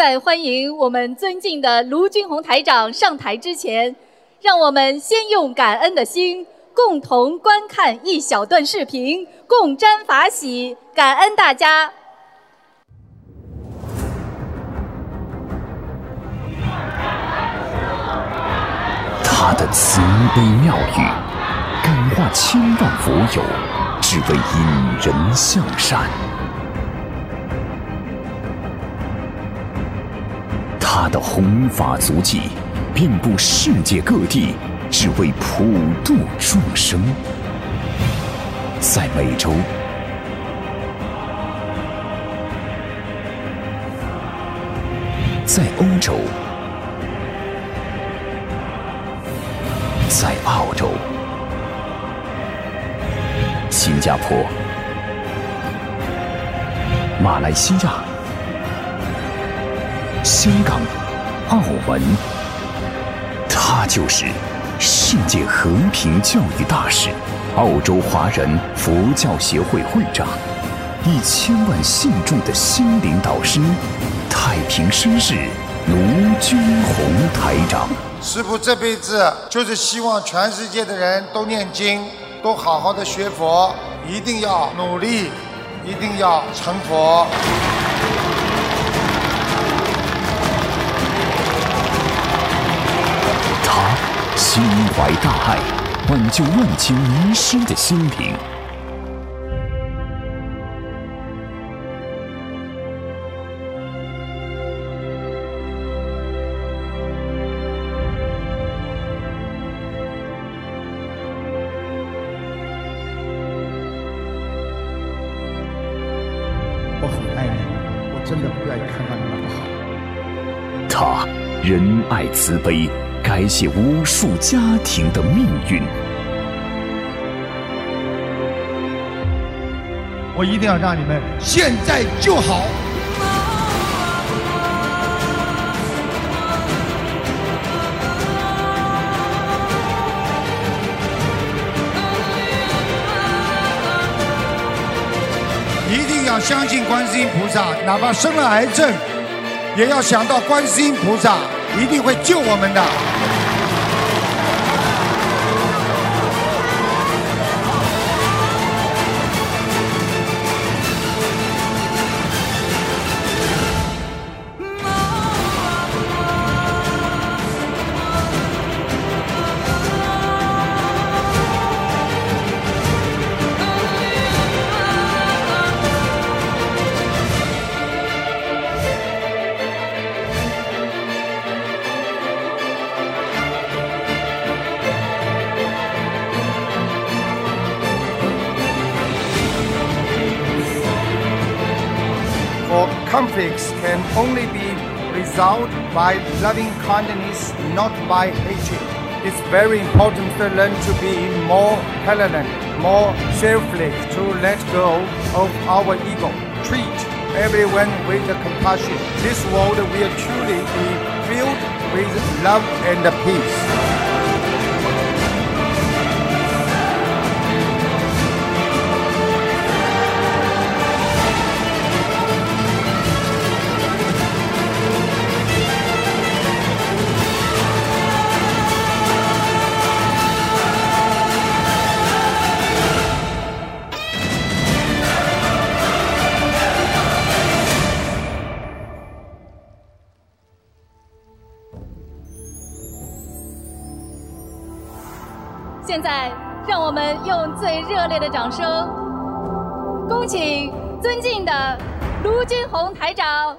在欢迎我们尊敬的卢军宏台长上台之前，让我们先用感恩的心，共同观看一小段视频，共沾法喜，感恩大家。他的慈悲妙语，感化千万佛友，只为引人向善。他的弘法足迹，遍布世界各地，只为普度众生。在美洲，在欧洲。在澳洲、新加坡、马来西亚、香港、澳门，他就是世界和平教育大使、澳洲华人佛教协会会长、一千万信众的心灵导师、太平绅士卢军宏台长。师父这辈子就是希望全世界的人都念经，都好好的学佛，一定要努力，一定要成佛。心怀大爱，挽救万千迷失的心灵。我很爱你，我真的不愿意看到你们不好。他仁爱慈悲，改写无数家庭的命运。我一定要让你们现在就好。一定要相信观世音菩萨，哪怕生了癌症，也要想到观世音菩萨一定会救我们的。By loving kindness, not by hatred. It's very important to learn to be more tolerant, more selfless, to let go of our ego. Treat everyone with compassion. This world will truly be filled with love and peace. 掌声，恭请尊敬的卢军红台长。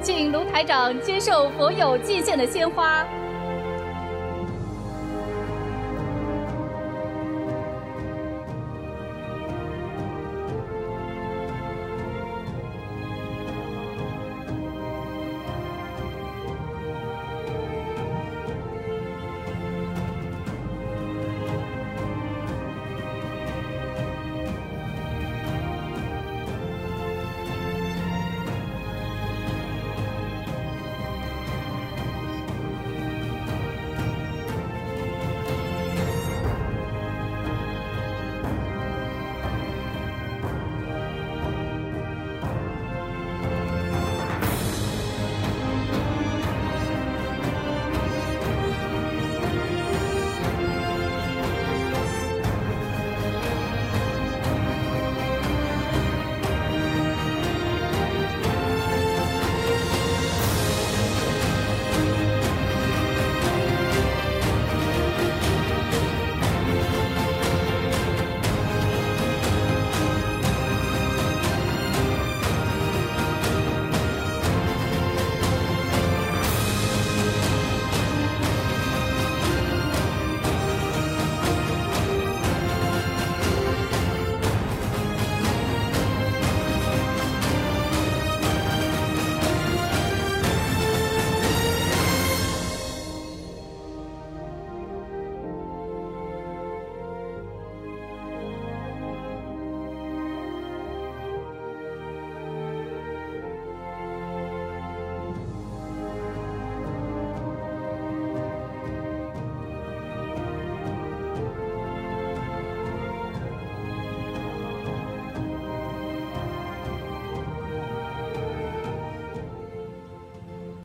请卢台长接受佛友祭献的鲜花。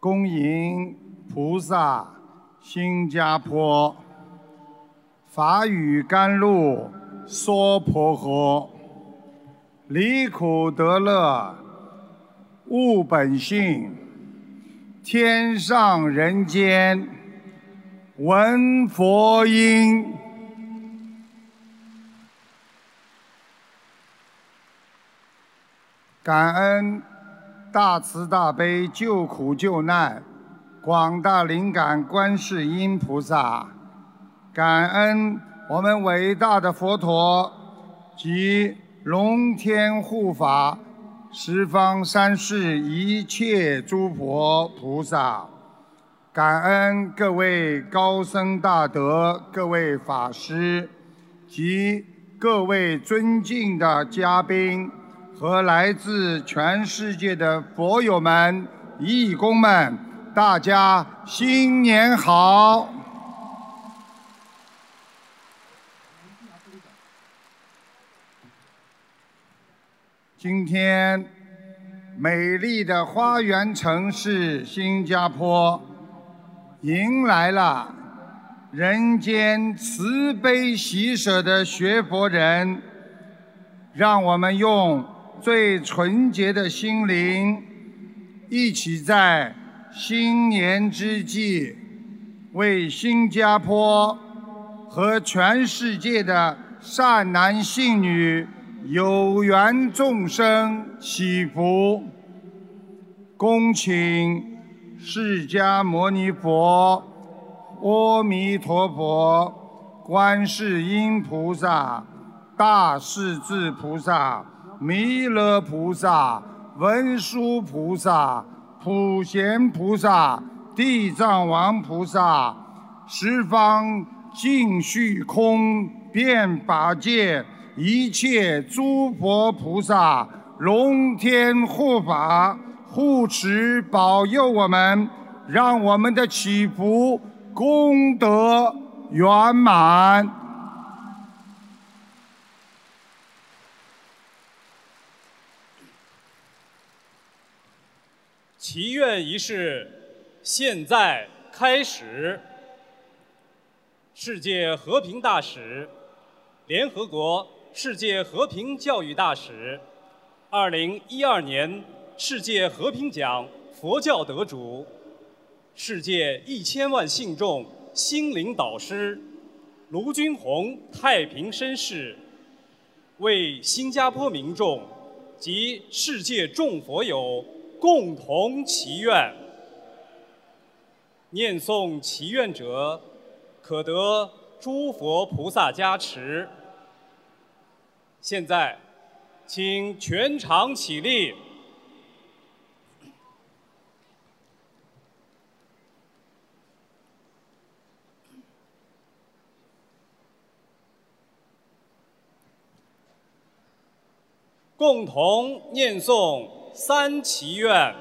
恭迎菩萨，新加坡，法语甘露娑婆诃，离苦得乐悟本性，天上人间闻佛音。感恩大慈大悲救苦救难广大灵感观世音菩萨，感恩我们伟大的佛陀及龙天护法十方三世一切诸佛菩萨，感恩各位高僧大德、各位法师及各位尊敬的嘉宾。和来自全世界的佛友们、义工们，大家新年好！今天，美丽的花园城市新加坡，迎来了人间慈悲喜舍的学佛人，让我们用。最纯洁的心灵，一起在新年之际，为新加坡和全世界的善男信女、有缘众生祈福。恭请释迦牟尼佛、阿弥陀佛、观世音菩萨、大势至菩萨。弥勒菩萨、文殊菩萨、普贤菩萨、地藏王菩萨、十方尽虚空遍法界一切诸佛菩萨、龙天护法护持保佑我们，让我们的祈福功德圆满。祈愿仪式现在开始。世界和平大使、联合国世界和平教育大使、二零一二年世界和平奖佛教得主、世界一千万信众心灵导师卢军宏太平绅士，为新加坡民众及世界众佛友。共同祈愿，念诵祈愿者可得诸佛菩萨加持。现在，请全场起立，共同念诵。三祈愿，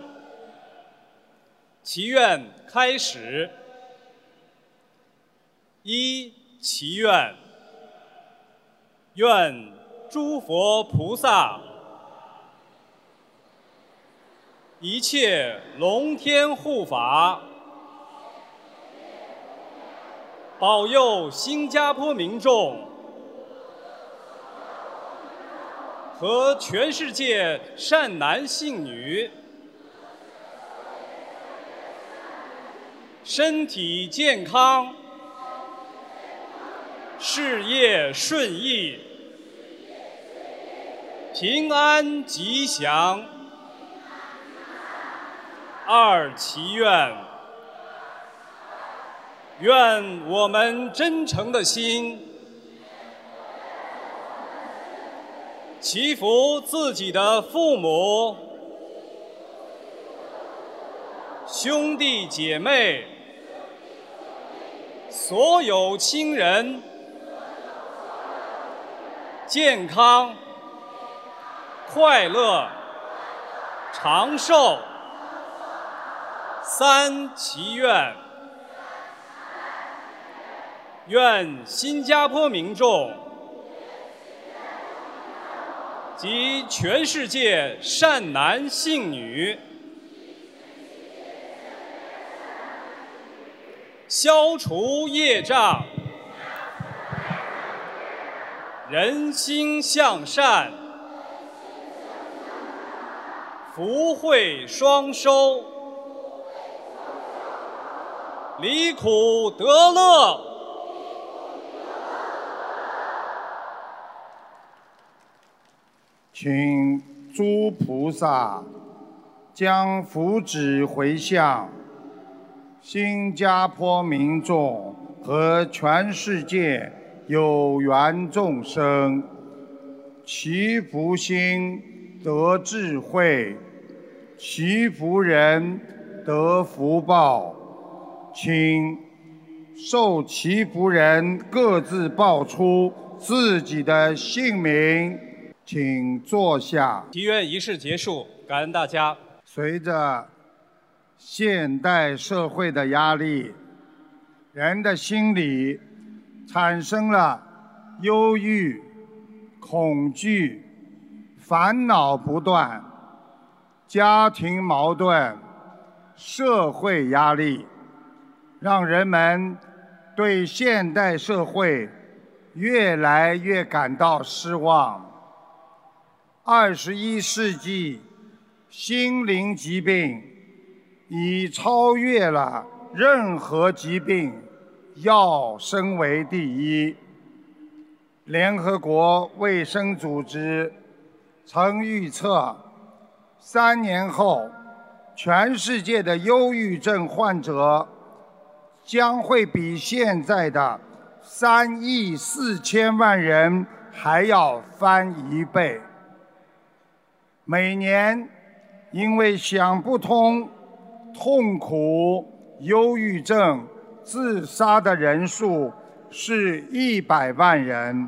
祈愿开始。一祈愿，愿诸佛菩萨、一切龙天护法，保佑新加坡民众。和全世界善男信女身体健康，事业顺意，平安吉祥。二祈愿，愿我们真诚的心。祈福自己的父母、兄弟姐妹、所有亲人健康、快乐、长寿。三祈愿，愿新加坡民众。及全世界善男信女。消除业障，人心向善，福慧双收，离苦得乐。请诸菩萨将福祉回向新加坡民众和全世界有缘众生，祈福心得智慧，祈福人得福报。请受祈福人各自报出自己的姓名。请坐下。祈愿仪式结束，感恩大家。随着现代社会的压力，人的心理产生了忧郁、恐惧、烦恼不断，家庭矛盾、社会压力，让人们对现代社会越来越感到失望。二十一世纪，心灵疾病已超越了任何疾病，要升为第一。联合国卫生组织曾预测，三年后，全世界的忧郁症患者将会比现在的三亿四千万人还要翻一倍。每年因为想不通、痛苦、忧郁症自杀的人数是一百万人，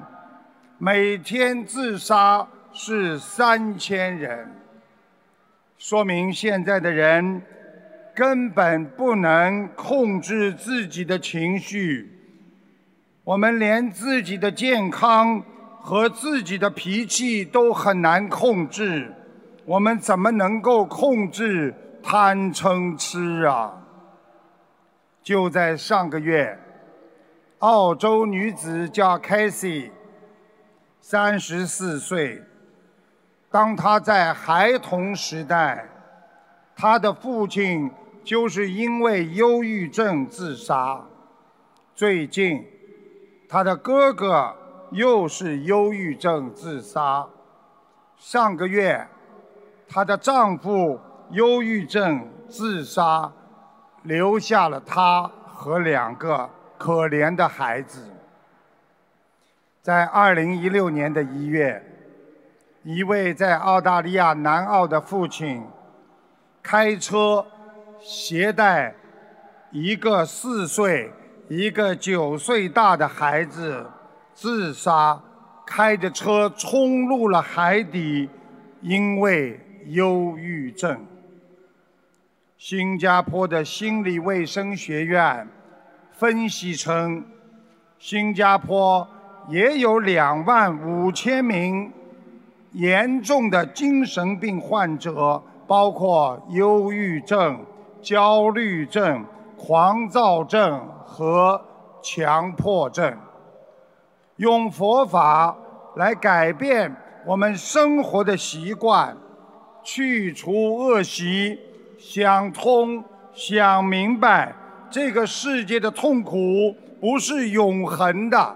每天自杀是三千人，说明现在的人根本不能控制自己的情绪，我们连自己的健康和自己的脾气都很难控制。我们怎么能够控制贪嗔痴啊？就在上个月，澳洲女子叫 Casey，三十四岁。当她在孩童时代，她的父亲就是因为忧郁症自杀。最近，她的哥哥又是忧郁症自杀。上个月。她的丈夫忧郁症自杀，留下了她和两个可怜的孩子。在二零一六年的一月，一位在澳大利亚南澳的父亲开车携带一个四岁、一个九岁大的孩子自杀，开着车冲入了海底，因为。忧郁症。新加坡的心理卫生学院分析称，新加坡也有两万五千名严重的精神病患者，包括忧郁症、焦虑症、狂躁症和强迫症。用佛法来改变我们生活的习惯。去除恶习，想通、想明白，这个世界的痛苦不是永恒的，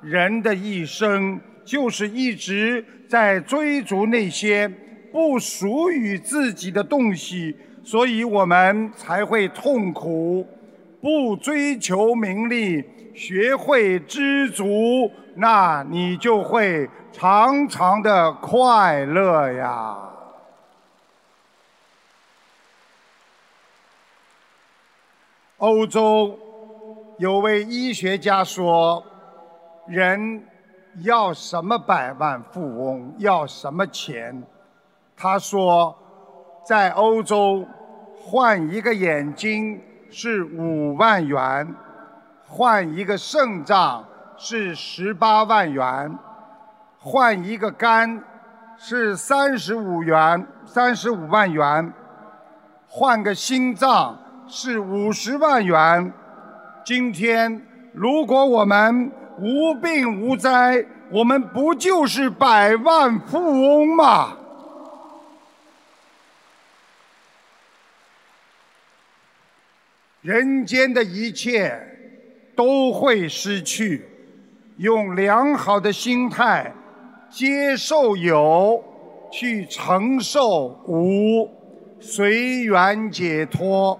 人的一生就是一直在追逐那些不属于自己的东西，所以我们才会痛苦。不追求名利，学会知足，那你就会长长的快乐呀。欧洲有位医学家说：“人要什么百万富翁，要什么钱？”他说：“在欧洲，换一个眼睛是五万元，换一个肾脏是十八万元，换一个肝是三十五元，三十五万元，换个心脏。”是五十万元，今天如果我们无病无灾，我们不就是百万富翁吗？人间的一切都会失去，用良好的心态接受有，去承受无，随缘解脱，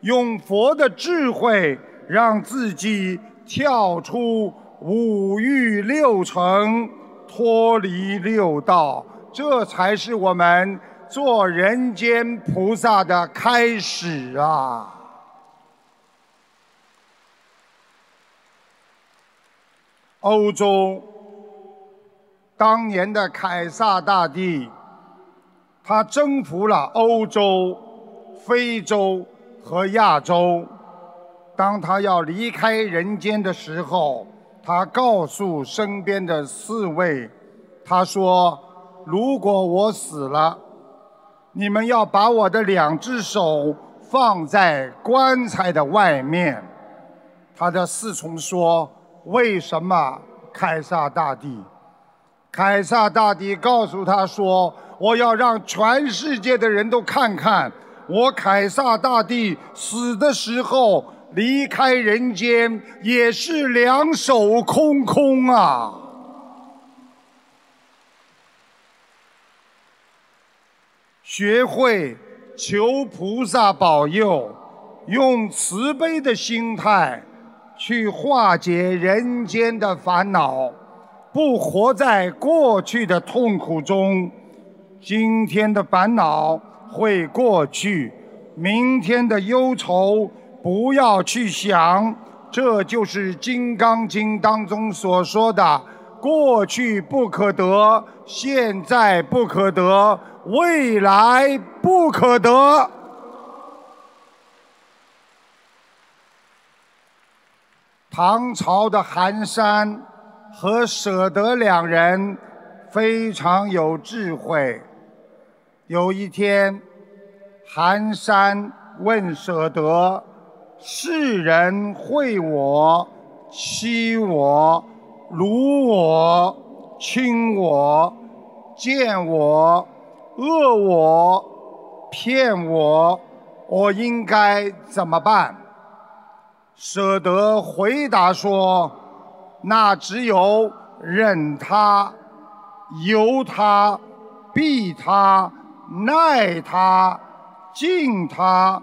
用佛的智慧让自己跳出五欲六尘，脱离六道，这才是我们做人间菩萨的开始啊！欧洲当年的凯撒大帝，他征服了欧洲、非洲和亚洲。当他要离开人间的时候，他告诉身边的四位：“他说，如果我死了，你们要把我的两只手放在棺材的外面。”他的侍从说。为什么凯撒大帝？凯撒大帝告诉他说：“我要让全世界的人都看看，我凯撒大帝死的时候离开人间也是两手空空啊！”学会求菩萨保佑，用慈悲的心态。去化解人间的烦恼，不活在过去的痛苦中。今天的烦恼会过去，明天的忧愁不要去想。这就是《金刚经》当中所说的：过去不可得，现在不可得，未来不可得。唐朝的寒山和舍得两人非常有智慧。有一天，寒山问舍得：“世人会我、欺我、辱我、亲我、见我、恶我、骗我，我应该怎么办？”舍得回答说：“那只有忍他、由他、避他、耐他、敬他，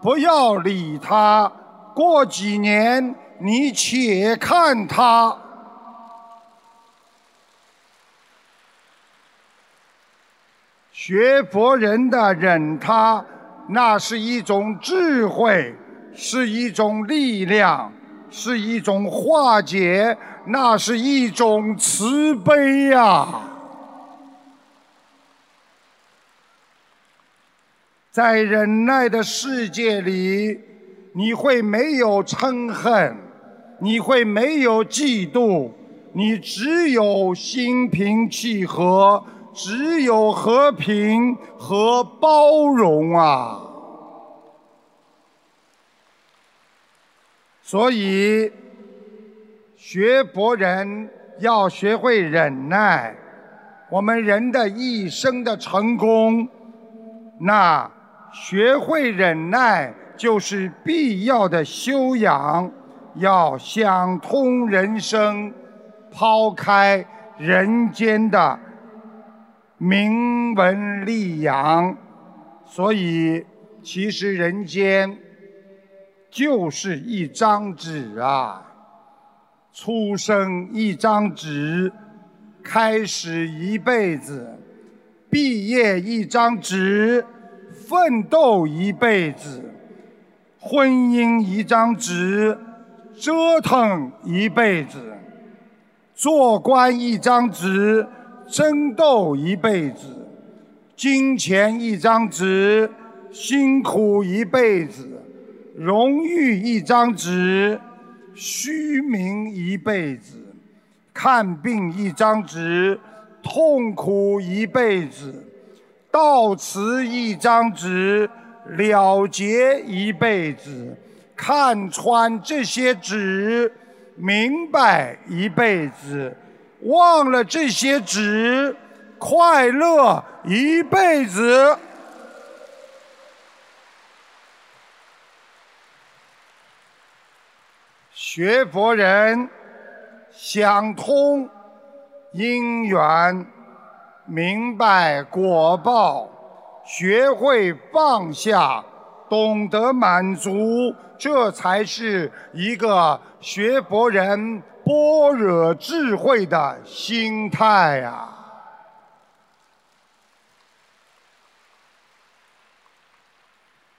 不要理他。过几年，你且看他。学佛人的忍他，那是一种智慧。”是一种力量，是一种化解，那是一种慈悲呀。在忍耐的世界里，你会没有嗔恨，你会没有嫉妒，你只有心平气和，只有和平和包容啊。所以，学佛人要学会忍耐。我们人的一生的成功，那学会忍耐就是必要的修养。要想通人生，抛开人间的名闻利养。所以，其实人间。就是一张纸啊，出生一张纸，开始一辈子，毕业一张纸，奋斗一辈子，婚姻一张纸，折腾一辈子，做官一张纸，争斗一辈子，金钱一张纸，辛苦一辈子。荣誉一张纸，虚名一辈子；看病一张纸，痛苦一辈子；悼词一张纸，了结一辈子；看穿这些纸，明白一辈子；忘了这些纸，快乐一辈子。学佛人想通因缘，明白果报，学会放下，懂得满足，这才是一个学佛人般若智慧的心态啊、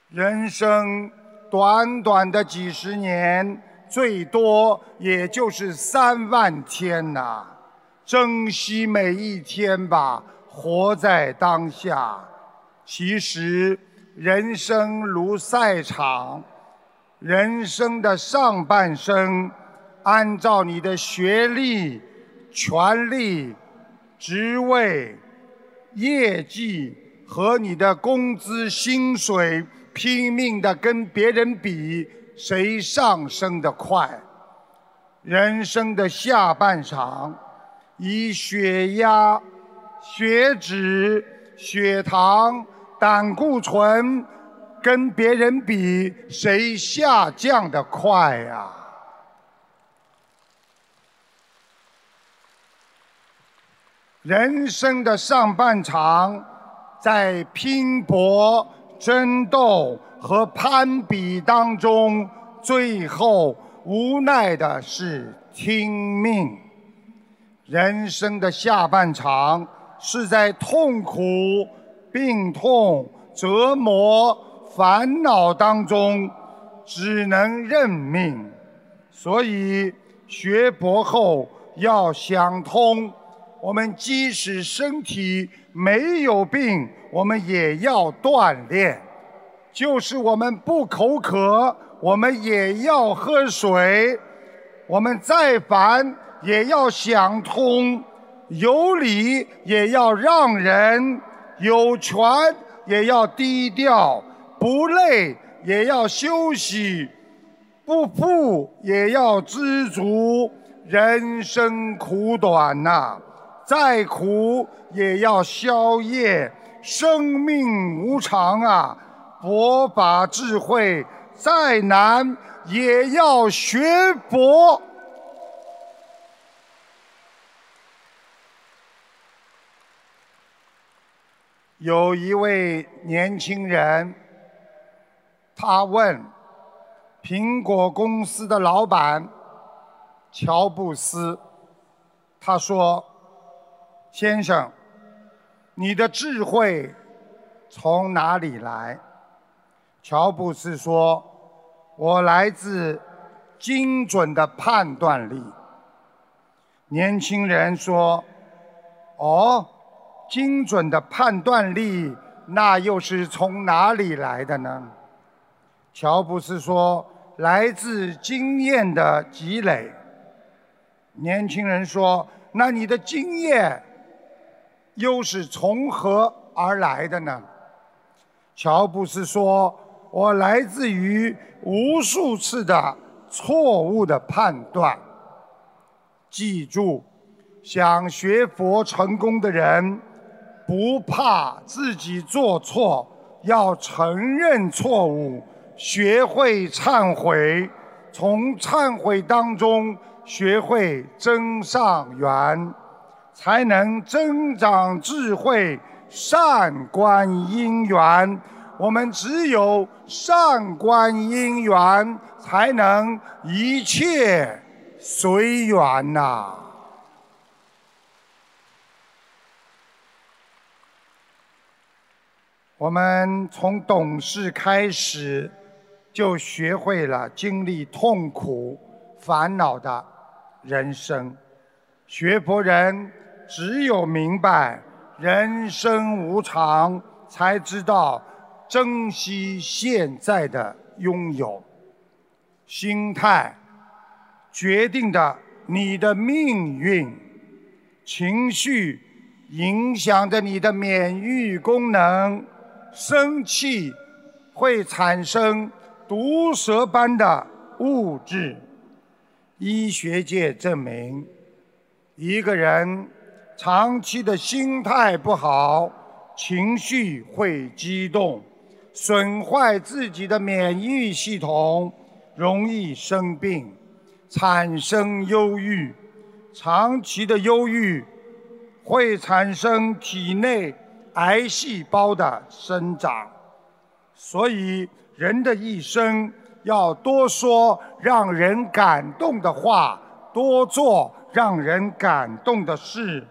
人生短短的几十年，最多也就是三万天呐、珍惜每一天吧，活在当下。其实，人生如赛场，人生的上半生，按照你的学历、权力、职位、业绩和你的工资薪水，拼命的跟别人比，谁上升得快？人生的下半场，以血压、血脂、血糖、胆固醇跟别人比，谁下降的快呀、人生的上半场，在拼搏、争斗和攀比当中，最后无奈的是听命。人生的下半场是在痛苦、病痛、折磨、烦恼当中，只能认命。所以学佛后要想通，我们即使身体没有病，我们也要锻炼；就是我们不口渴，我们也要喝水；我们再烦，也要想通；有理也要让人，有权也要低调，不累也要休息。不富也要知足，人生苦短呐、再苦也要消业。生命无常啊，佛法智慧再难也要学佛。有一位年轻人，他问。苹果公司的老板乔布斯，他说：“先生，你的智慧从哪里来？”乔布斯说：“我来自精准的判断力。”年轻人说：“哦，精准的判断力，那又是从哪里来的呢？”乔布斯说：“来自经验的积累。”年轻人说：“那你的经验又是从何而来的呢？”乔布斯说：“我来自于无数次的错误的判断。”记住，想学佛成功的人，不怕自己做错，要承认错误。学会忏悔，从忏悔当中学会增上缘，才能增长智慧，善观因缘。我们只有善观因缘，才能一切随缘呐、我们从懂事开始。就学会了经历痛苦、烦恼的人生。学佛人只有明白人生无常，才知道珍惜现在的拥有。心态决定着你的命运，情绪影响着你的免疫功能。生气会产生。毒蛇般的物质。医学界证明，一个人长期的心态不好，情绪会激动，损坏自己的免疫系统，容易生病，产生忧郁。长期的忧郁会产生体内癌细胞的生长，所以人的一生要多说让人感动的话，多做让人感动的事。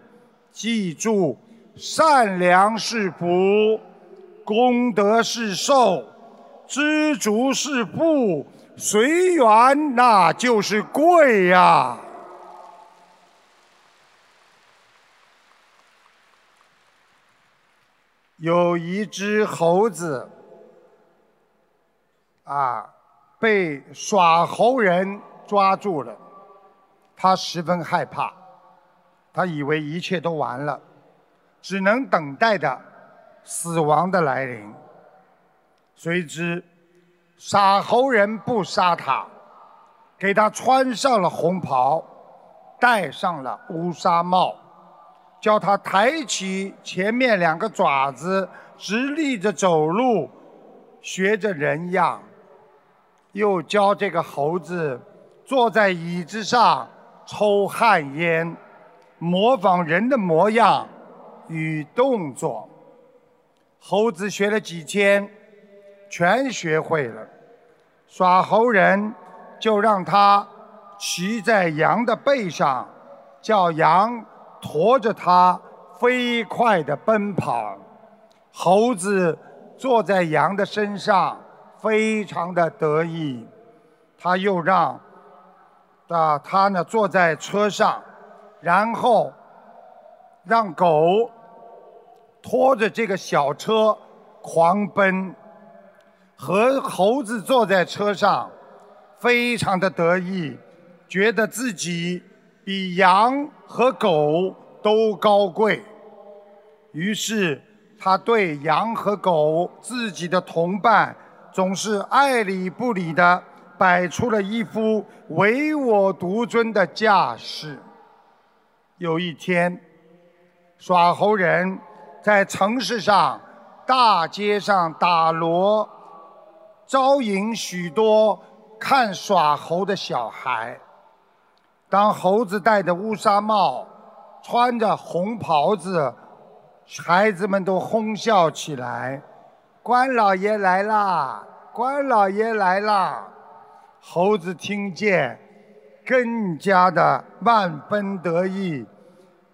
记住，善良是福，功德是寿，知足是富，随缘那就是贵呀。有一只猴子，啊，被耍猴人抓住了，他十分害怕，他以为一切都完了，只能等待着死亡的来临。谁知耍猴人不杀他，给他穿上了红袍，戴上了乌纱帽。叫他抬起前面两个爪子，直立着走路，学着人样。又教这个猴子坐在椅子上抽旱烟，模仿人的模样与动作。猴子学了几天，全学会了。耍猴人就让他骑在羊的背上，叫羊。驮着它飞快地奔跑，猴子坐在羊的身上，非常的得意。他又让，啊，他呢坐在车上，然后让狗拖着这个小车狂奔，和猴子坐在车上，非常的得意，觉得自己。比羊和狗都高贵，于是他对羊和狗自己的同伴总是爱理不理的，摆出了一副唯我独尊的架势。有一天，耍猴人在城市上大街上打锣，招引许多看耍猴的小孩。当猴子戴着乌纱帽，穿着红袍子，孩子们都哄笑起来。关老爷来啦！关老爷来啦！猴子听见，更加的万分得意，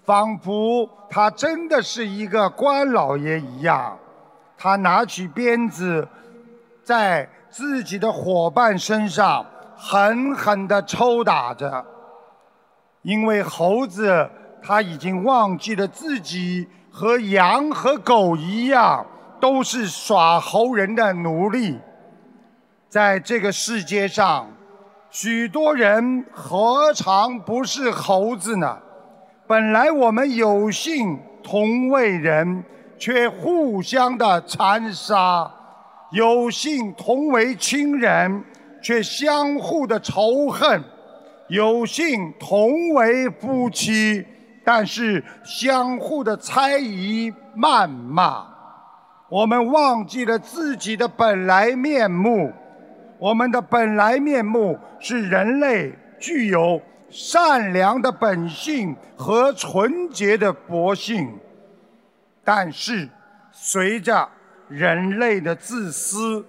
仿佛他真的是一个关老爷一样。他拿起鞭子，在自己的伙伴身上狠狠地抽打着。因为猴子他已经忘记了自己和羊和狗一样，都是耍猴人的奴隶。在这个世界上，许多人何尝不是猴子呢？本来我们有幸同为人，却互相的残杀；有幸同为亲人，却相互的仇恨。有幸同为夫妻，但是相互的猜疑、谩骂，我们忘记了自己的本来面目。我们的本来面目是人类具有善良的本性和纯洁的佛性，但是随着人类的自私，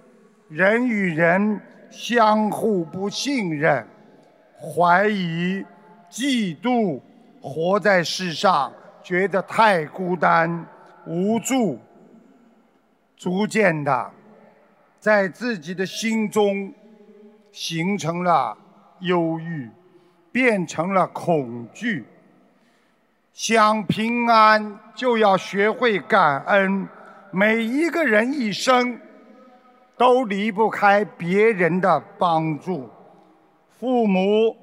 人与人相互不信任。怀疑、嫉妒，活在世上觉得太孤单、无助，逐渐的，在自己的心中形成了忧郁，变成了恐惧。想平安，就要学会感恩。每一个人一生都离不开别人的帮助。父母、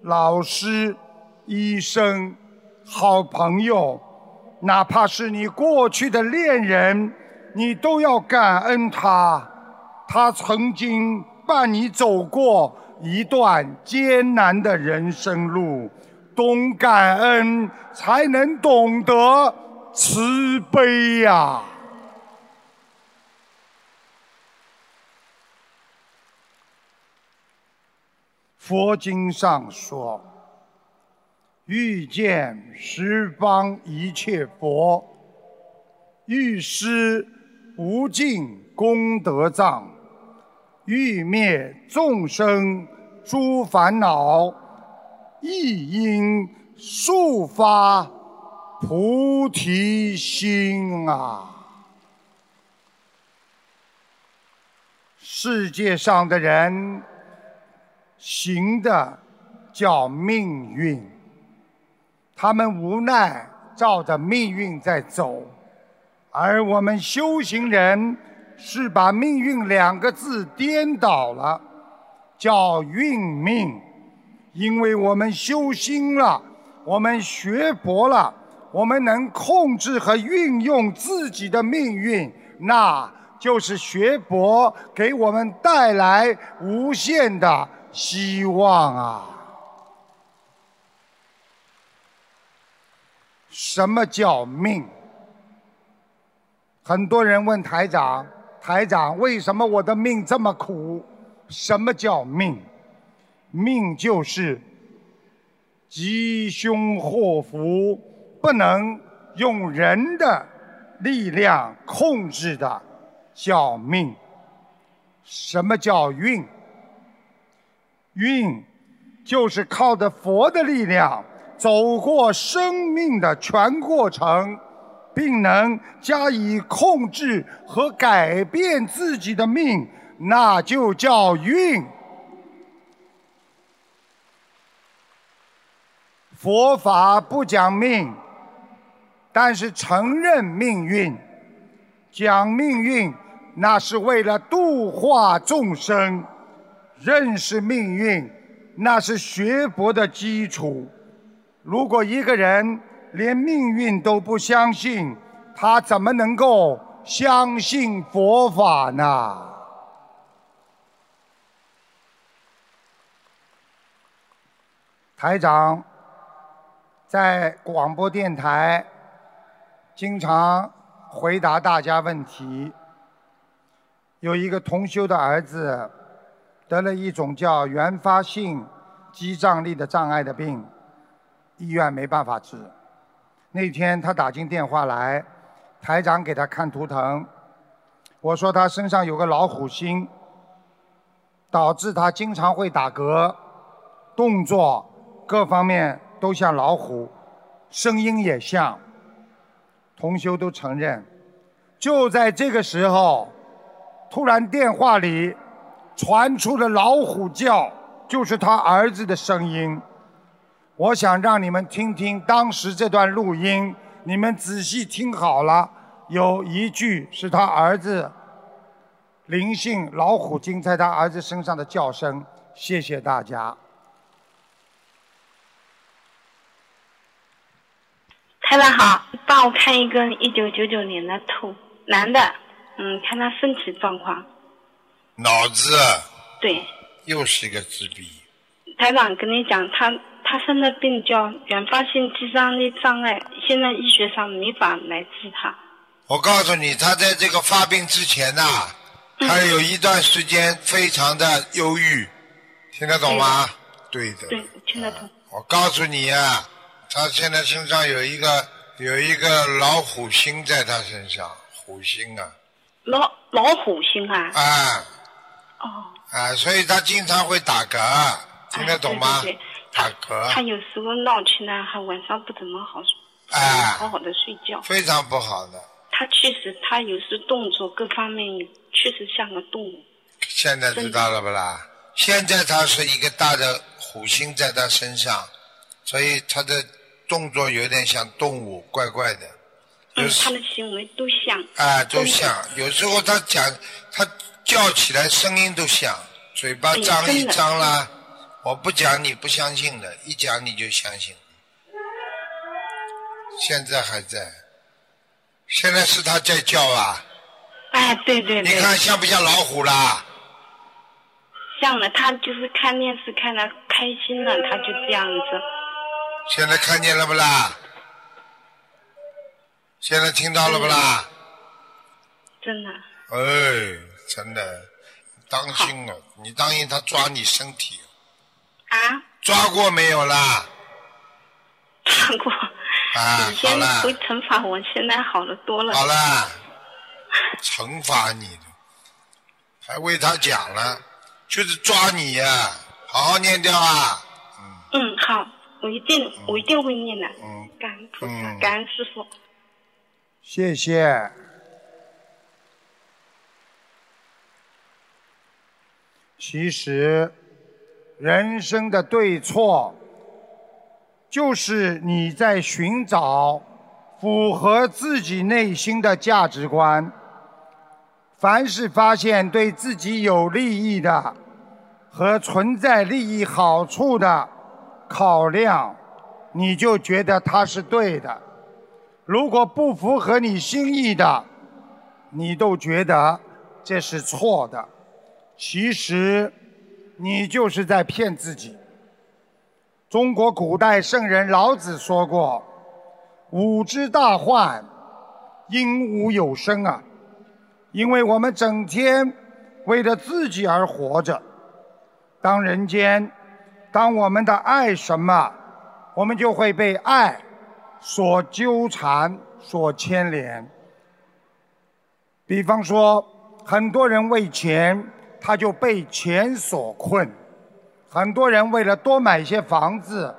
老师、医生、好朋友，哪怕是你过去的恋人，你都要感恩他。他曾经伴你走过一段艰难的人生路。懂感恩，才能懂得慈悲呀。佛经上说：“欲见十方一切佛，欲施无尽功德藏，欲灭众生诸烦恼，亦应速发菩提心啊！”世界上的人。行的叫命运，他们无奈照着命运在走，而我们修行人是把“命运”两个字颠倒了，叫运命。因为我们修心了，我们学佛了，我们能控制和运用自己的命运，那就是学佛给我们带来无限的。希望啊！什么叫命？很多人问台长：“台长，为什么我的命这么苦？”什么叫命？命就是吉凶祸福不能用人的力量控制的，叫命。什么叫运？运，就是靠着佛的力量走过生命的全过程，并能加以控制和改变自己的命，那就叫运。佛法不讲命，但是承认命运，讲命运，那是为了度化众生。认识命运，那是学佛的基础。如果一个人连命运都不相信，他怎么能够相信佛法呢？台长在广播电台经常回答大家问题。有一个同修的儿子。得了一种叫原发性肌张力的障碍的病，医院没办法治。那天他打进电话来，台长给他看图腾，我说他身上有个老虎星，导致他经常会打嗝，动作各方面都像老虎，声音也像。同修都承认。就在这个时候，突然电话里。传出了老虎叫，就是他儿子的声音。我想让你们听听当时这段录音，你们仔细听好了。有一句是他儿子灵性老虎精在他儿子身上的叫声。谢谢大家。太太好，帮我看一个一九九九年的兔男的，嗯，看他身体状况。脑子，对，又是一个自闭。台长跟你讲，他他生的病叫原发性肌张力障碍，现在医学上没法来治他。我告诉你，他在这个发病之前呐，他有一段时间非常的忧郁，听得懂吗？对的。对，听得懂。我告诉你啊，他现在身上有一个有一个老虎星在他身上，虎星啊。老老虎星啊。啊。哦，啊，所以他经常会打嗝，听得懂吗？打嗝。他有时候闹起来，还晚上不怎么好睡，好好的睡觉。非常不好的。他确实，他有时动作各方面确实像个动物。现在知道了不啦？现在他是一个大的虎星在他身上，所以他的动作有点像动物，怪怪的。嗯，他的行为都像。啊，都像。有时候他讲他。叫起来声音都响，嘴巴张一张啦，我不讲你不相信的，一讲你就相信。现在还在，现在是他在叫啊。哎，对对对。你看像不像老虎啦？像了，他就是看电视看的开心了，他就这样子。现在看见了不啦？现在听到了不啦？真的。哎，真的，当心哦，你当心他抓你身体。啊？抓过没有啦？抓过。啊，以前会惩罚我，现在好了多了。好了，惩罚你的，还为他讲了，就是抓你呀！好好念掉啊。嗯。嗯，好，我一定，我一定会念的。嗯。感恩菩萨，感恩师傅。谢谢。其实，人生的对错，就是你在寻找符合自己内心的价值观。凡是发现对自己有利益的和存在利益好处的考量，你就觉得它是对的；如果不符合你心意的，你都觉得这是错的。其实，你就是在骗自己。中国古代圣人老子说过：“吾之大患，因无有生啊！”因为我们整天为了自己而活着。当人间，当我们的爱什么，我们就会被爱所纠缠、所牵连。比方说，很多人为钱。他就被钱所困，很多人为了多买一些房子，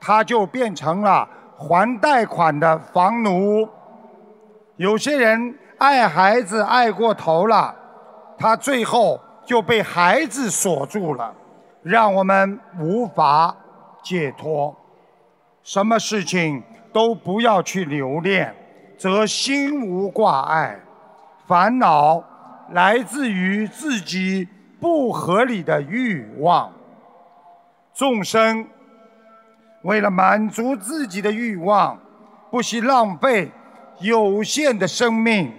他就变成了还贷款的房奴。有些人爱孩子爱过头了，他最后就被孩子锁住了，让我们无法解脱。什么事情都不要去留恋，则心无挂碍，烦恼。来自于自己不合理的欲望。众生为了满足自己的欲望，不惜浪费有限的生命，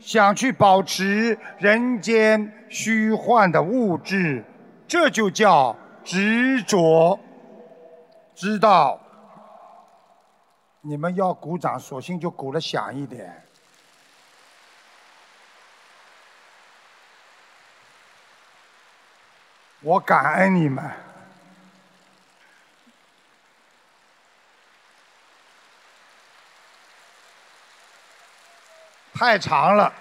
想去保持人间虚幻的物质，这就叫执着。知道？你们要鼓掌，索性就鼓得响一点。我感恩你们，太长了。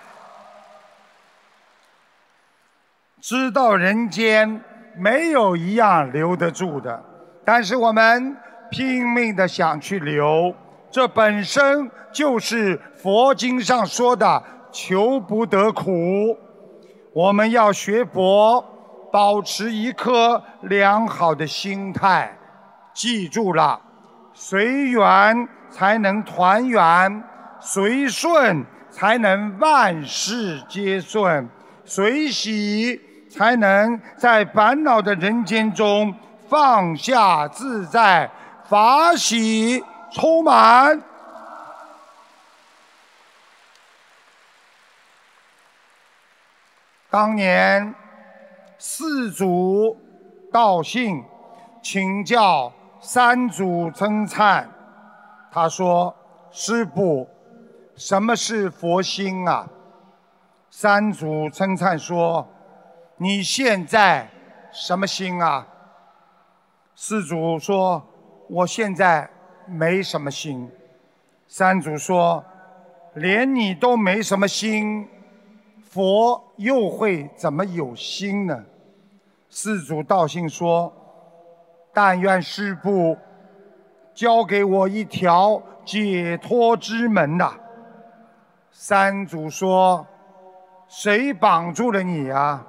知道人间没有一样留得住的，但是我们拼命的想去留，这本身就是佛经上说的求不得苦。我们要学佛。保持一颗良好的心态，记住了，随缘才能团圆，随顺才能万事皆顺，随喜才能在烦恼的人间中放下自在，法喜充满。当年。四祖道信请教三祖曾参，他说：“师父，什么是佛心啊？”三祖曾参说：“你现在什么心啊？”四祖说：“我现在没什么心。”三祖说：“连你都没什么心，佛又会怎么有心呢？”四祖道信说：“但愿师父教给我一条解脱之门呐。”三祖说：“谁绑住了你呀？”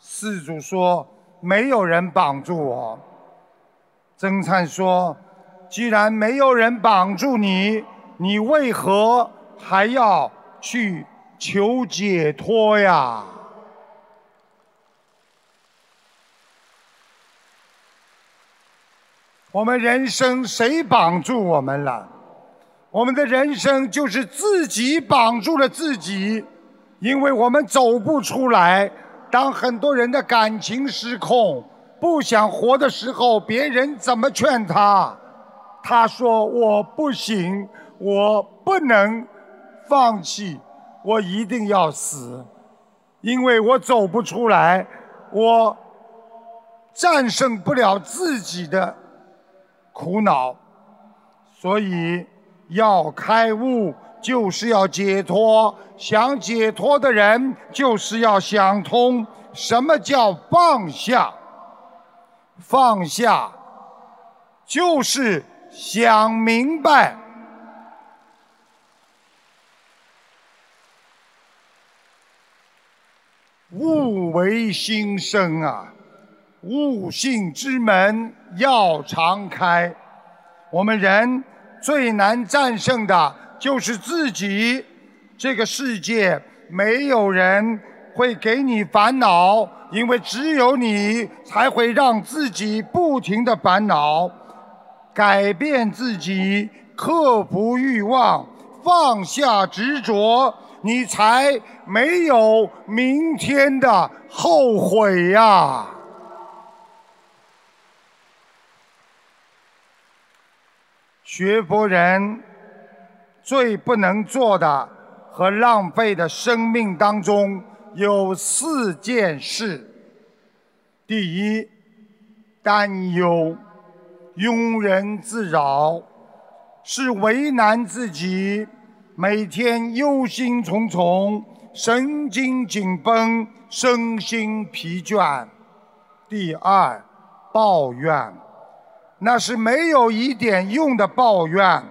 四祖说：“没有人绑住我。”曾灿说：“既然没有人绑住你，你为何还要去求解脱呀？”我们人生谁绑住我们了？我们的人生就是自己绑住了自己，因为我们走不出来。当很多人的感情失控，不想活的时候，别人怎么劝他？他说：“我不行，我不能放弃，我一定要死，因为我走不出来，我战胜不了自己的苦恼，所以要开悟，就是要解脱。想解脱的人，就是要想通什么叫放下。放下，就是想明白。物为心生啊，悟性之门要常开。我们人最难战胜的就是自己。这个世界没有人会给你烦恼，因为只有你才会让自己不停的烦恼。改变自己，克服欲望，放下执着，你才没有明天的后悔呀。学佛人最不能做的和浪费的生命当中有四件事：第一，担忧、庸人自扰，是为难自己，每天忧心忡忡，神经紧绷，身心疲倦。第二，抱怨。那是没有一点用的抱怨，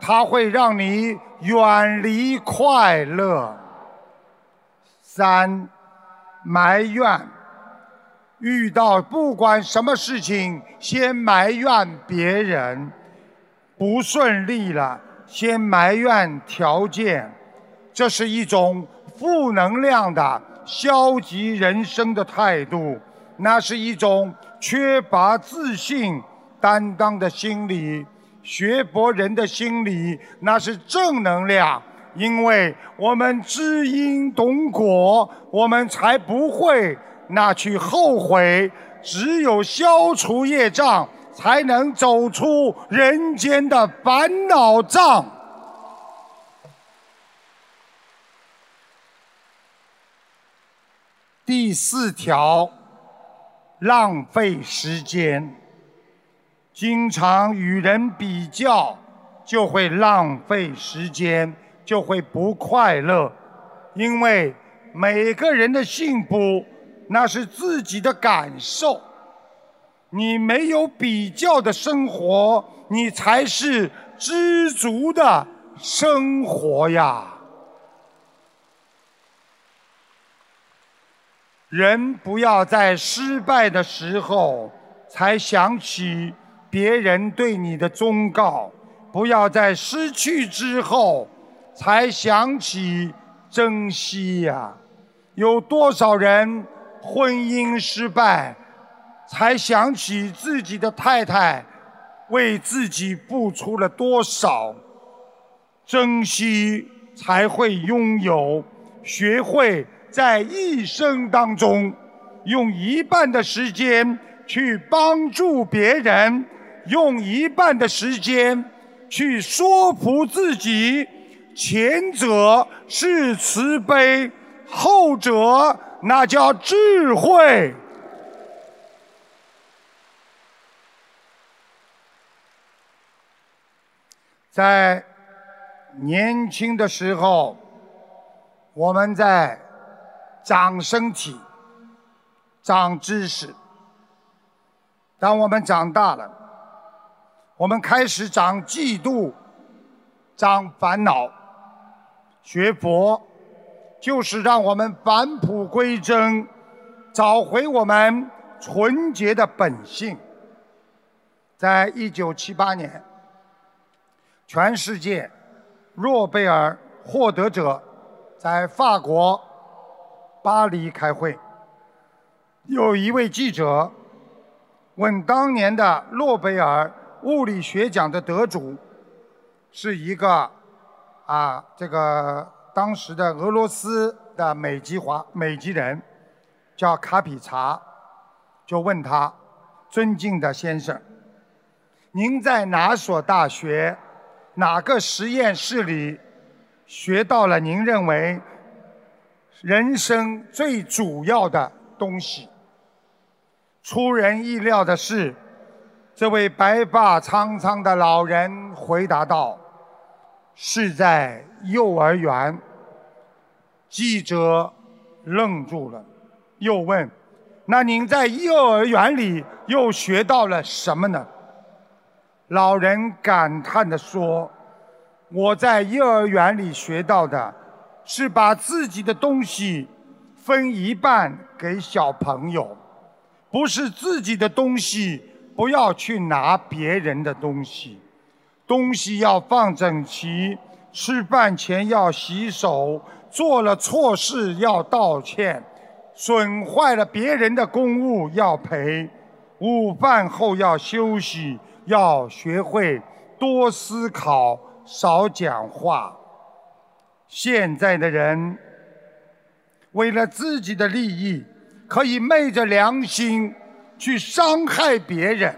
它会让你远离快乐。三，埋怨，遇到不管什么事情，先埋怨别人，不顺利了，先埋怨条件，这是一种负能量的消极人生的态度，那是一种缺乏自信。担当的心理，学佛人的心理，那是正能量。因为我们知因懂果，我们才不会那去后悔。只有消除业障，才能走出人间的烦恼障。第四条，浪费时间。经常与人比较，就会浪费时间，就会不快乐。因为每个人的幸福，那是自己的感受。你没有比较的生活，你才是知足的生活呀。人不要在失败的时候才想起。别人对你的忠告，不要在失去之后才想起珍惜呀。有多少人婚姻失败，才想起自己的太太为自己付出了多少？珍惜才会拥有，学会在一生当中用一半的时间去帮助别人。用一半的时间去说服自己，前者是慈悲，后者那叫智慧。在年轻的时候，我们在长身体、长知识；当我们长大了，我们开始长嫉妒，长烦恼。学佛就是让我们返璞归真，找回我们纯洁的本性。在一九七八年，全世界诺贝尔获得者在法国巴黎开会，有一位记者问当年的诺贝尔。物理学奖的得主是一个啊，这个当时的俄罗斯的美籍华美籍人。叫卡比查，就问他：“尊敬的先生，您在哪所大学、哪个实验室里学到了您认为人生最主要的东西？”出人意料的是，这位白发苍苍的老人回答道：“是在幼儿园。”记者愣住了，又问：“那您在幼儿园里又学到了什么呢？”老人感叹地说：“我在幼儿园里学到的，是把自己的东西分一半给小朋友。”不是自己的东西，不要去拿别人的东西。东西要放整齐，吃饭前要洗手，做了错事要道歉，损坏了别人的公物要赔。午饭后要休息，要学会多思考，少讲话。现在的人为了自己的利益。可以昧着良心去伤害别人，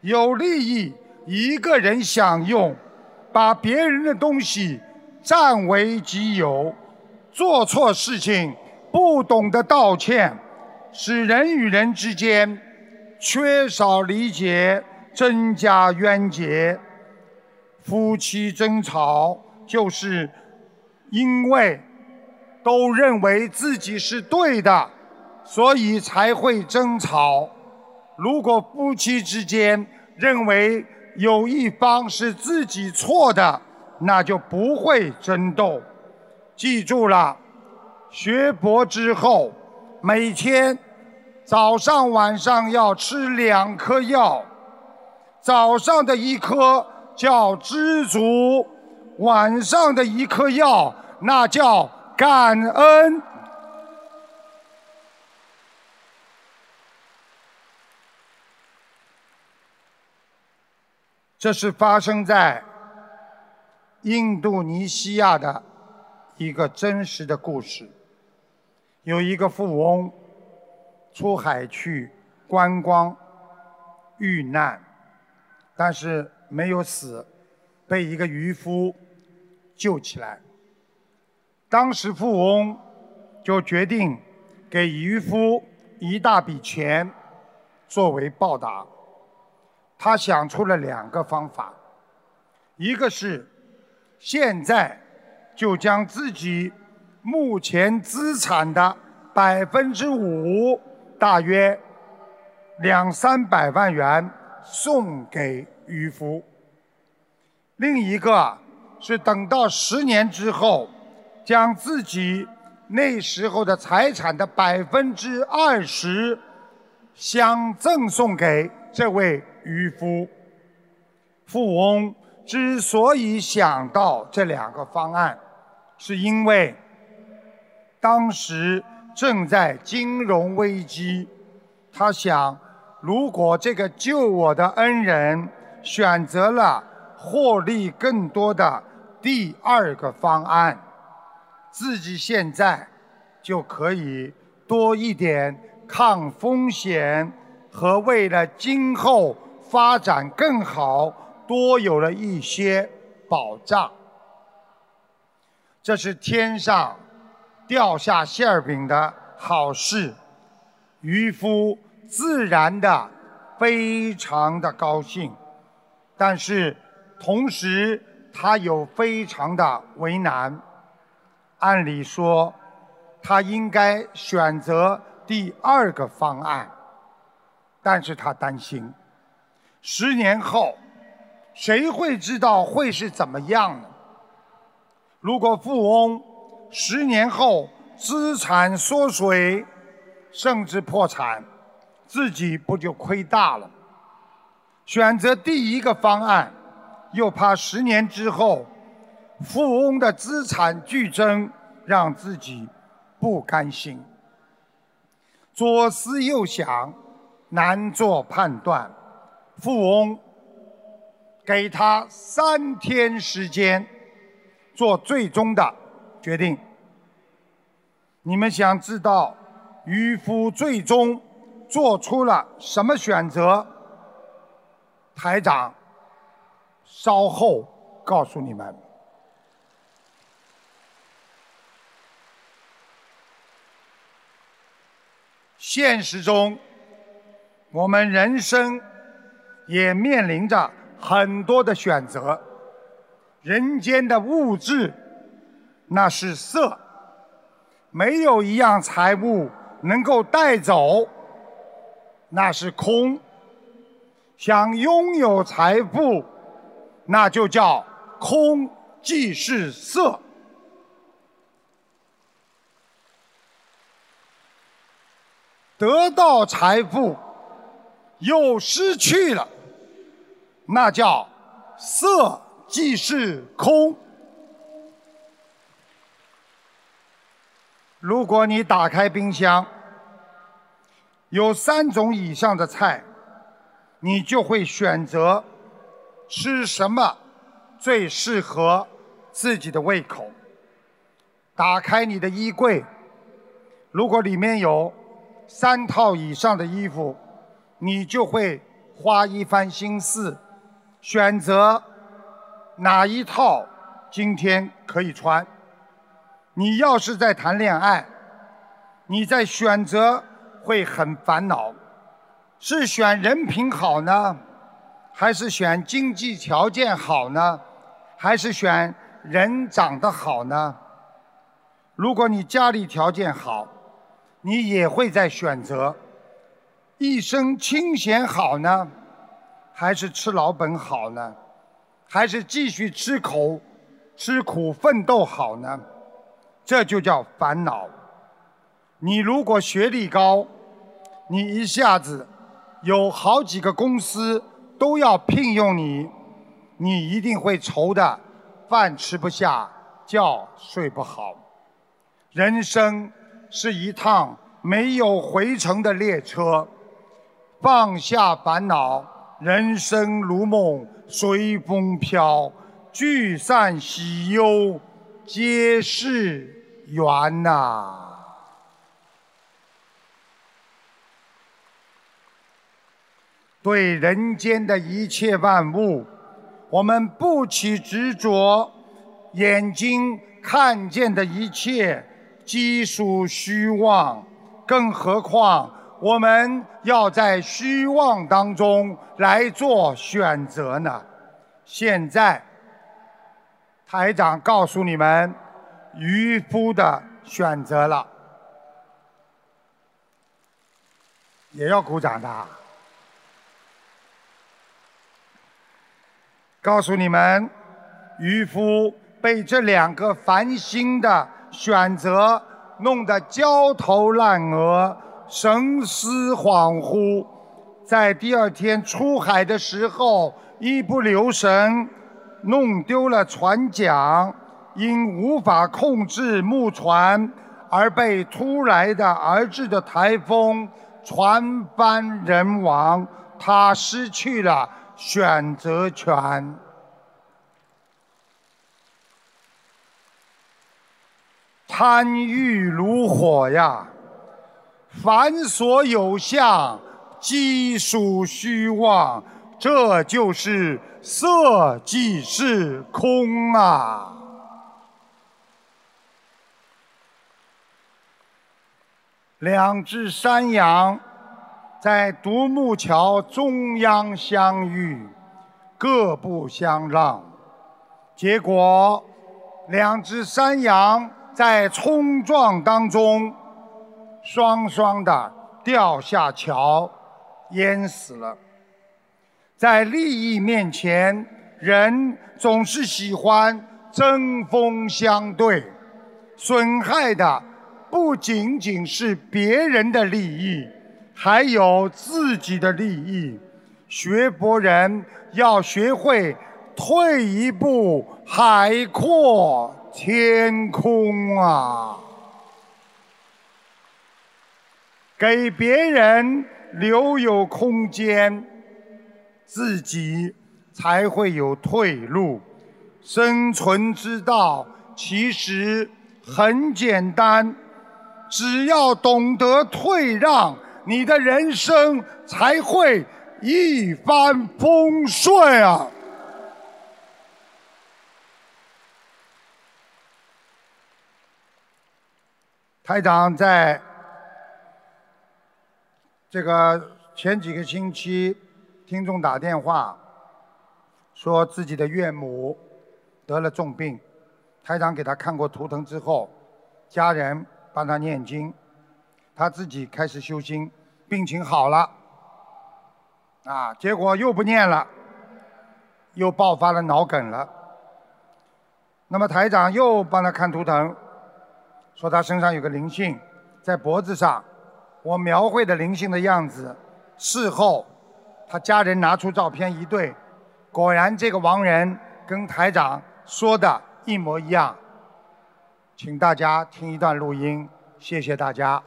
有利益一个人享用，把别人的东西占为己有，做错事情不懂得道歉，使人与人之间缺少理解，增加冤结。夫妻争吵就是因为都认为自己是对的。所以才会争吵。如果夫妻之间认为有一方是自己错的，那就不会争斗。记住了，学佛之后，每天早上晚上要吃两颗药。早上的一颗叫知足，晚上的一颗药那叫感恩。这是发生在印度尼西亚的一个真实的故事。有一个富翁出海去观光，遇难，但是没有死，被一个渔夫救起来。当时富翁就决定给渔夫一大笔钱作为报答。他想出了两个方法，一个是现在就将自己目前资产的百分之五，大约两三百万元送给渔夫；另一个是等到十年之后，将自己那时候的财产的百分之二十相赠送给这位。渔夫、富翁之所以想到这两个方案，是因为当时正在金融危机。他想，如果这个救我的恩人选择了获利更多的第二个方案，自己现在就可以多一点抗风险和为了今后。发展更好，多有了一些保障。这是天上掉下馅饼的好事，渔夫自然的非常的高兴，但是同时他有非常的为难。按理说，他应该选择第二个方案，但是他担心。十年后，谁会知道会是怎么样呢？如果富翁十年后资产缩水，甚至破产，自己不就亏大了？选择第一个方案，又怕十年之后富翁的资产剧增，让自己不甘心。左思右想，难做判断。富翁给他三天时间做最终的决定。你们想知道渔夫最终做出了什么选择？台长稍后告诉你们。现实中，我们人生也面临着很多的选择。人间的物质，那是色，没有一样财物能够带走，那是空。想拥有财富，那就叫空即是色。得到财富又失去了，那叫色即是空。如果你打开冰箱，有三种以上的菜，你就会选择吃什么最适合自己的胃口。打开你的衣柜，如果里面有三套以上的衣服，你就会花一番心思，选择哪一套今天可以穿。你要是在谈恋爱，你在选择会很烦恼，是选人品好呢，还是选经济条件好呢，还是选人长得好呢？如果你家里条件好，你也会在选择一生清闲好呢，还是吃老本好呢？还是继续吃口吃苦奋斗好呢？这就叫烦恼。你如果学历高，你一下子有好几个公司都要聘用你，你一定会愁的饭吃不下，觉睡不好。人生。是一趟没有回程的列车，放下烦恼，人生如梦，随风飘，聚散喜忧皆是缘呐。对人间的一切万物，我们不起执着，眼睛看见的一切。皆属虚妄，更何况我们要在虚妄当中来做选择呢？现在，台长告诉你们渔夫的选择了，也要鼓掌的。告诉你们，渔夫被这两个烦心的。选择弄得焦头烂额、神思恍惚，在第二天出海的时候一不留神弄丢了船桨，因无法控制木船而被突来的而至的台风船翻人亡，他失去了选择权。贪欲如火呀，凡所有相，皆属虚妄，这就是色即是空啊。两只山羊在独木桥中央相遇，各不相让，结果两只山羊。在冲撞当中，双双的掉下桥，淹死了。在利益面前，人总是喜欢针锋相对，损害的不仅仅是别人的利益，还有自己的利益。学博人要学会退一步，海阔。天空啊，给别人留有空间，自己才会有退路。生存之道其实很简单，只要懂得退让，你的人生才会一帆风顺啊！台长在这个前几个星期，听众打电话说自己的岳母得了重病，台长给他看过图腾之后，家人帮他念经，他自己开始修心，病情好了，啊，结果又不念了，又爆发了脑梗了。那么台长又帮他看图腾。说他身上有个灵性，在脖子上。我描绘的灵性的样子，事后他家人拿出照片一对，果然这个亡人跟台长说的一模一样。请大家听一段录音，谢谢大家。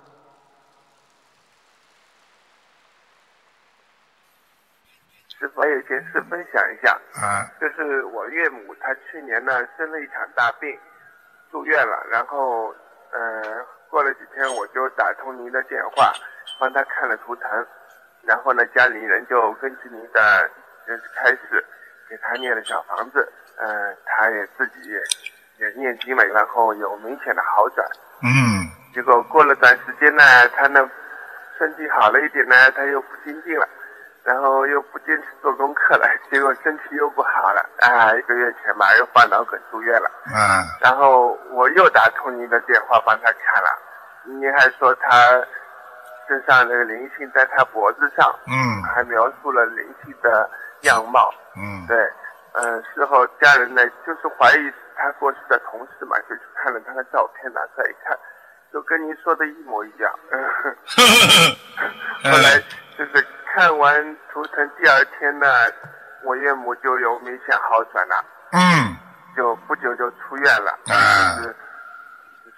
师傅，还有一件事分享一下，啊，就是我岳母她去年呢生了一场大病，住院了，然后。嗯，过了几天我就打通您的电话，帮他看了图腾，然后呢，家里人就根据您的就是开始给他念了小房子，嗯，他也自己也也念经了，然后有明显的好转。嗯。结果过了段时间呢，他呢身体好了一点呢，他又不精进了。然后又不坚持做功课了，结果身体又不好了啊！一个月前吧，又患脑梗住院了。嗯。然后我又打通您的电话帮他看了，您还说他身上那个灵性在他脖子上。嗯。还描述了灵性的样貌。嗯。对，嗯，事后家人呢就是怀疑他过世的同事嘛，就去看了他的照片，拿出来一看，就跟您说的一模一样。后来就是。看完图腾第二天呢，我岳母就有明显好转了。嗯。就不久就出院了。啊。是，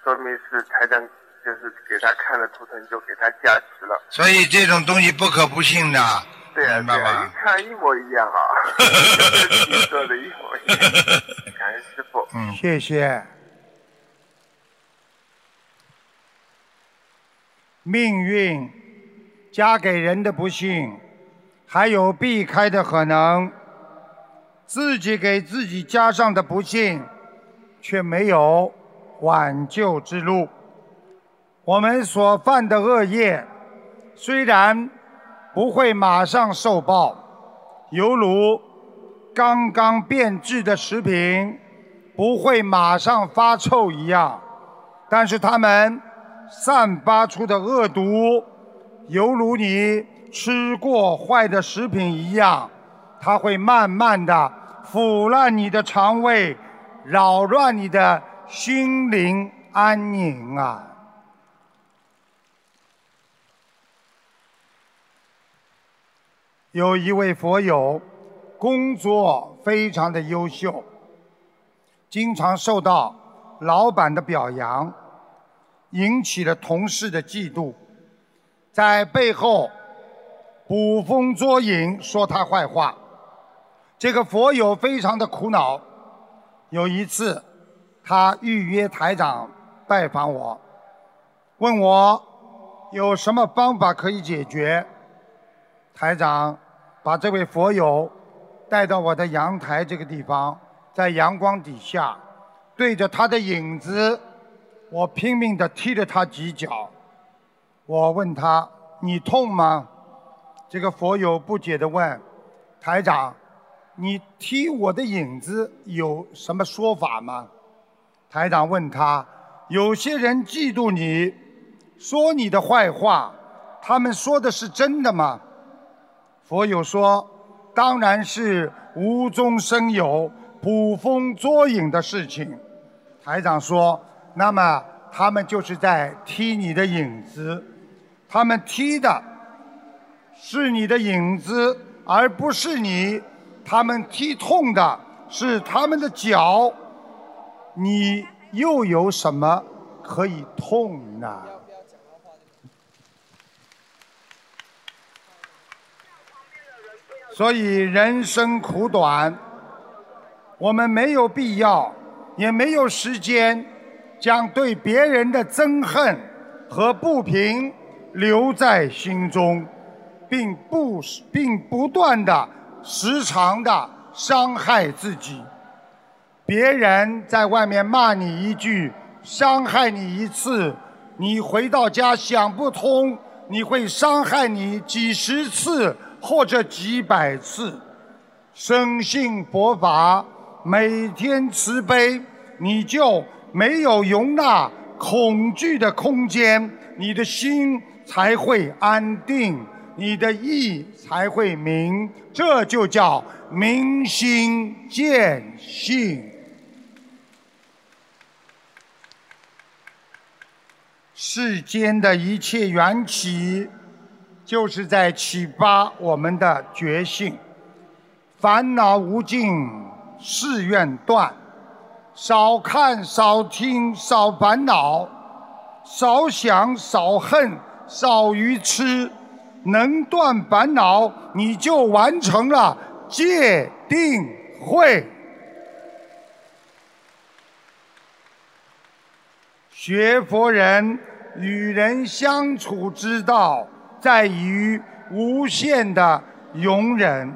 说明是台长就是给他看了图腾，就给他加持了。所以这种东西不可不信的。对啊，对啊，一看一模一样啊。你说的一模一样。感谢师傅。嗯，谢谢。命运。加给人的不幸，还有避开的可能；自己给自己加上的不幸，却没有挽救之路。我们所犯的恶业，虽然不会马上受报，犹如刚刚变质的食品不会马上发臭一样，但是它们散发出的恶毒。犹如你吃过坏的食品一样，它会慢慢的腐烂你的肠胃，扰乱你的心灵安宁啊！有一位佛友，工作非常的优秀，经常受到老板的表扬，引起了同事的嫉妒。在背后捕风捉影，说他坏话。这个佛友非常的苦恼。有一次，他预约台长拜访我，问我有什么方法可以解决。台长把这位佛友带到我的阳台这个地方，在阳光底下，对着他的影子，我拼命地踢了他几脚。我问他：“你痛吗？”这个佛友不解地问：“台长，你踢我的影子有什么说法吗？”台长问他：“有些人嫉妒你，说你的坏话，他们说的是真的吗？”佛友说：“当然是无中生有、捕风捉影的事情。”台长说：“那么他们就是在踢你的影子。”他们踢的是你的影子，而不是你。他们踢痛的是他们的脚，你又有什么可以痛呢？所以人生苦短，我们没有必要，也没有时间，将对别人的憎恨。和不平留在心中，并不并不断的、时常的伤害自己。别人在外面骂你一句，伤害你一次，你回到家想不通，你会伤害你几十次或者几百次。生信佛法，每天慈悲，你就没有容纳恐惧的空间，你的心才会安定，你的意才会明，这就叫明心见性。世间的一切缘起，就是在启发我们的觉性。烦恼无尽，誓愿断。少看少听少烦恼，少想少恨少愚痴。能断烦恼，你就完成了戒定慧。学佛人与人相处之道，在于无限的容忍。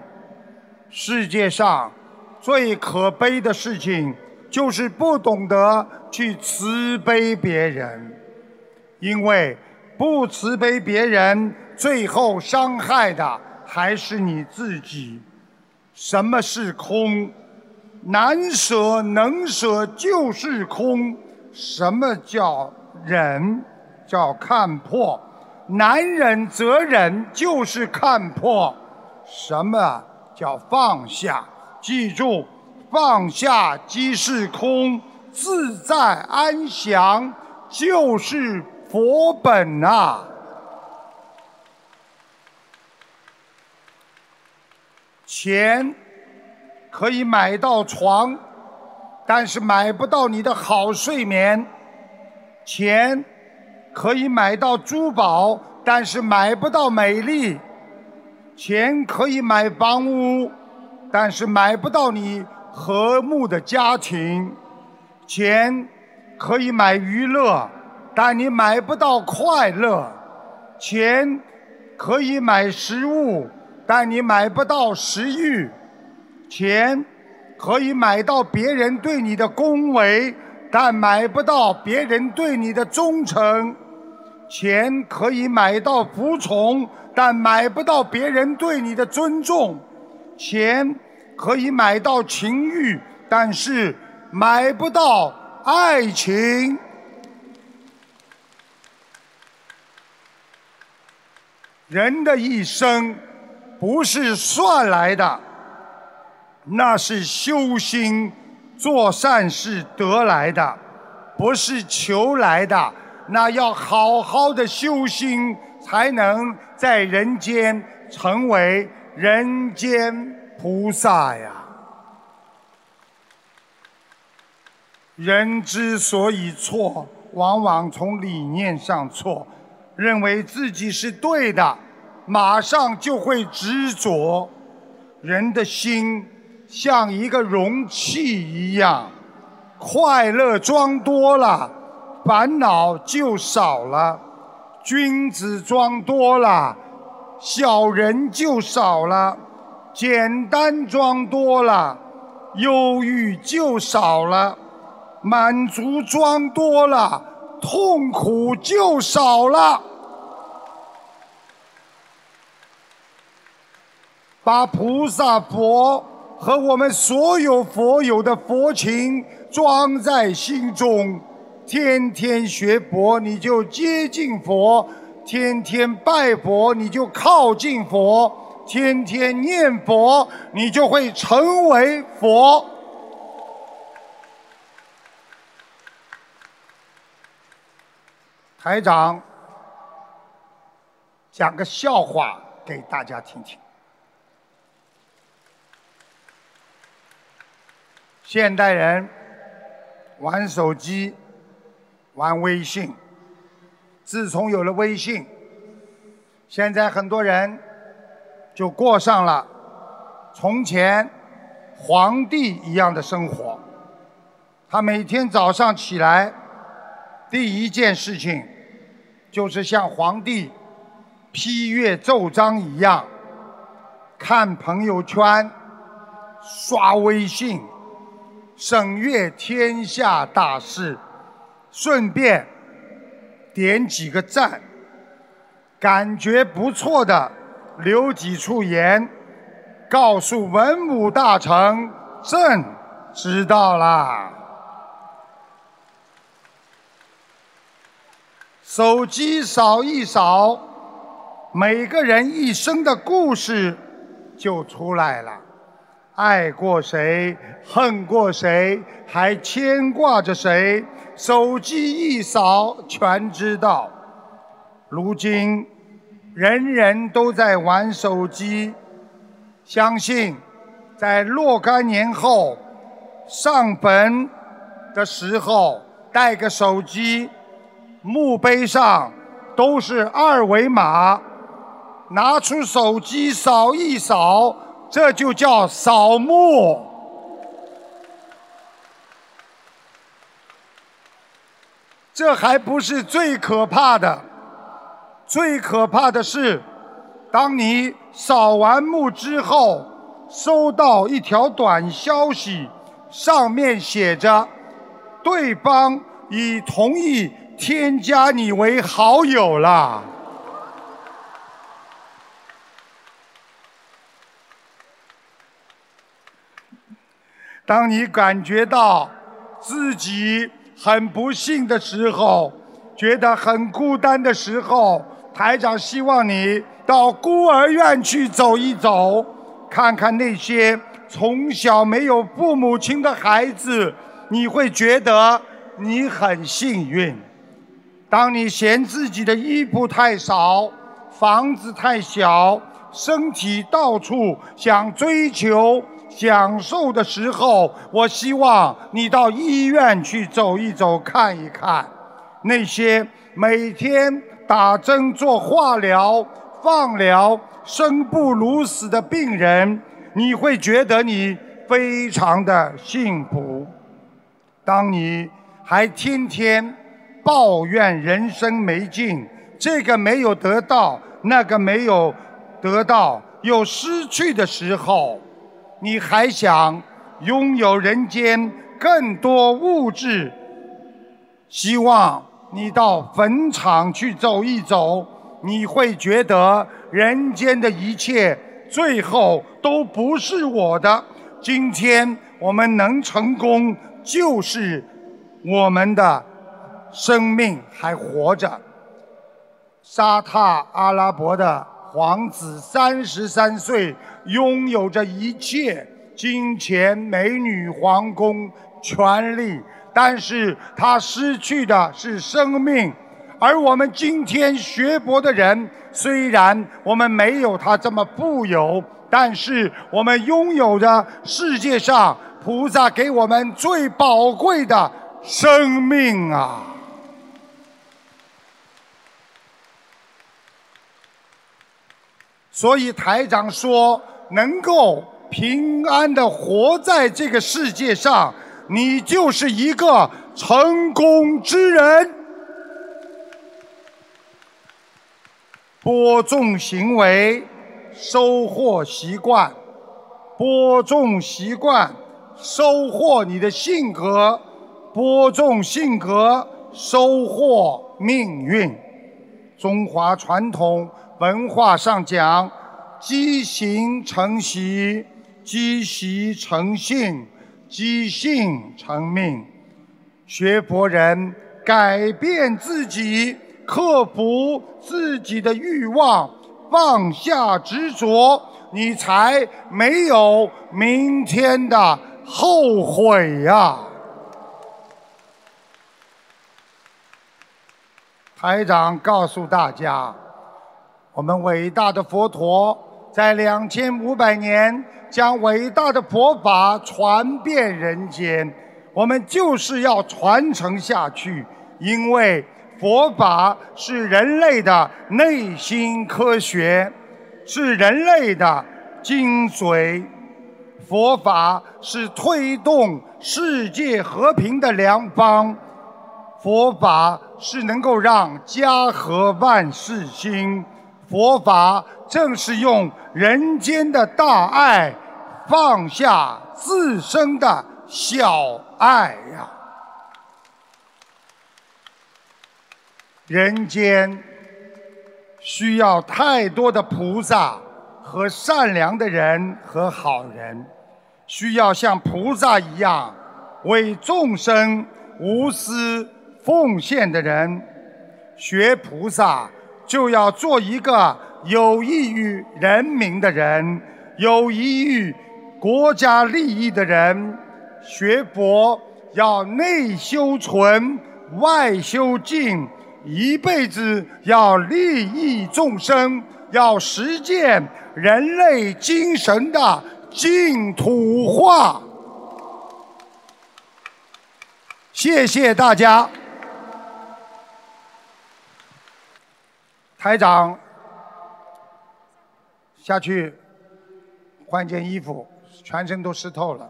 世界上最可悲的事情，就是不懂得去慈悲别人，因为不慈悲别人，最后伤害的还是你自己。什么是空？难舍能舍就是空。什么叫忍？叫看破。难忍则忍就是看破。什么？叫放下，记住，放下即是空，自在安详就是佛本啊！钱可以买到床，但是买不到你的好睡眠；钱可以买到珠宝，但是买不到美丽。钱可以买房屋，但是买不到你和睦的家庭；钱可以买娱乐，但你买不到快乐；钱可以买食物，但你买不到食欲；钱可以买到别人对你的恭维，但买不到别人对你的忠诚；钱可以买到服从。但买不到别人对你的尊重，钱可以买到情欲，但是买不到爱情。人的一生不是算来的，那是修心做善事得来的，不是求来的。那要好好的修心。才能在人间成为人间菩萨呀！人之所以错，往往从理念上错，认为自己是对的，马上就会执着。人的心像一个容器一样，快乐装多了，烦恼就少了。君子装多了，小人就少了；简单装多了，忧郁就少了；满足装多了，痛苦就少了。把菩萨佛和我们所有佛友的佛情装在心中。天天学佛，你就接近佛；天天拜佛，你就靠近佛；天天念佛，你就会成为佛。台长讲个笑话给大家听听。现代人玩手机。玩微信，自从有了微信，现在很多人就过上了从前皇帝一样的生活。他每天早上起来，第一件事情就是像皇帝批阅奏章一样，看朋友圈、刷微信、审阅天下大事，顺便点几个赞，感觉不错的留几处言，告诉文武大臣，朕知道啦。手机扫一扫，每个人一生的故事就出来了。爱过谁，恨过谁，还牵挂着谁？手机一扫，全知道。如今，人人都在玩手机，相信在若干年后上坟的时候带个手机。墓碑上都是二维码，拿出手机扫一扫，这就叫扫墓。这还不是最可怕的，最可怕的是，当你扫完墓之后，收到一条短消息，上面写着对方已同意。添加你为好友了。当你感觉到自己很不幸的时候，觉得很孤单的时候，台长希望你到孤儿院去走一走，看看那些从小没有父母亲的孩子，你会觉得你很幸运。当你嫌自己的衣服太少、房子太小、身体到处想追求享受的时候，我希望你到医院去走一走、看一看。那些每天打针、做化疗、放疗、生不如死的病人，你会觉得你非常的幸福。当你还天天。抱怨人生没劲，这个没有得到，那个没有得到，有失去的时候，你还想拥有人间更多物质？希望你到坟场去走一走，你会觉得人间的一切最后都不是我的。今天我们能成功，就是我们的。生命还活着。沙特阿拉伯的皇子三十三岁，拥有着一切金钱、美女、皇宫、权力，但是他失去的是生命。而我们今天学佛的人，虽然我们没有他这么富有，但是我们拥有着世界上菩萨给我们最宝贵的生命啊！所以台长说，能够平安的活在这个世界上，你就是一个成功之人。播种行为，收获习惯；播种习惯，收获你的性格；播种性格，收获命运。中华传统。文化上讲，积行成习，积习成性，积性成命。学佛人改变自己，克服自己的欲望，放下执着，你才没有明天的后悔呀！台长告诉大家。我们伟大的佛陀在两千五百年将伟大的佛法传遍人间，我们就是要传承下去，因为佛法是人类的内心科学，是人类的精髓，佛法是推动世界和平的良方，佛法是能够让家和万事兴，佛法正是用人间的大爱放下自身的小爱呀。人间需要太多的菩萨和善良的人和好人，需要像菩萨一样为众生无私奉献的人。学菩萨就要做一个有益于人民的人，有益于国家利益的人。学佛要内修纯，外修净。一辈子要利益众生，要实践人类精神的净土化。谢谢大家，台长，下去换件衣服，全身都湿透了，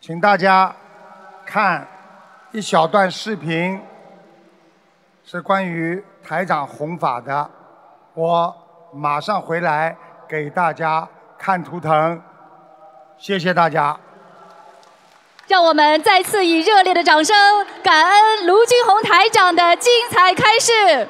请大家看一小段视频。是关于台长弘法的，我马上回来给大家看图腾，谢谢大家。让我们再次以热烈的掌声，感恩卢军宏台长的精彩开示。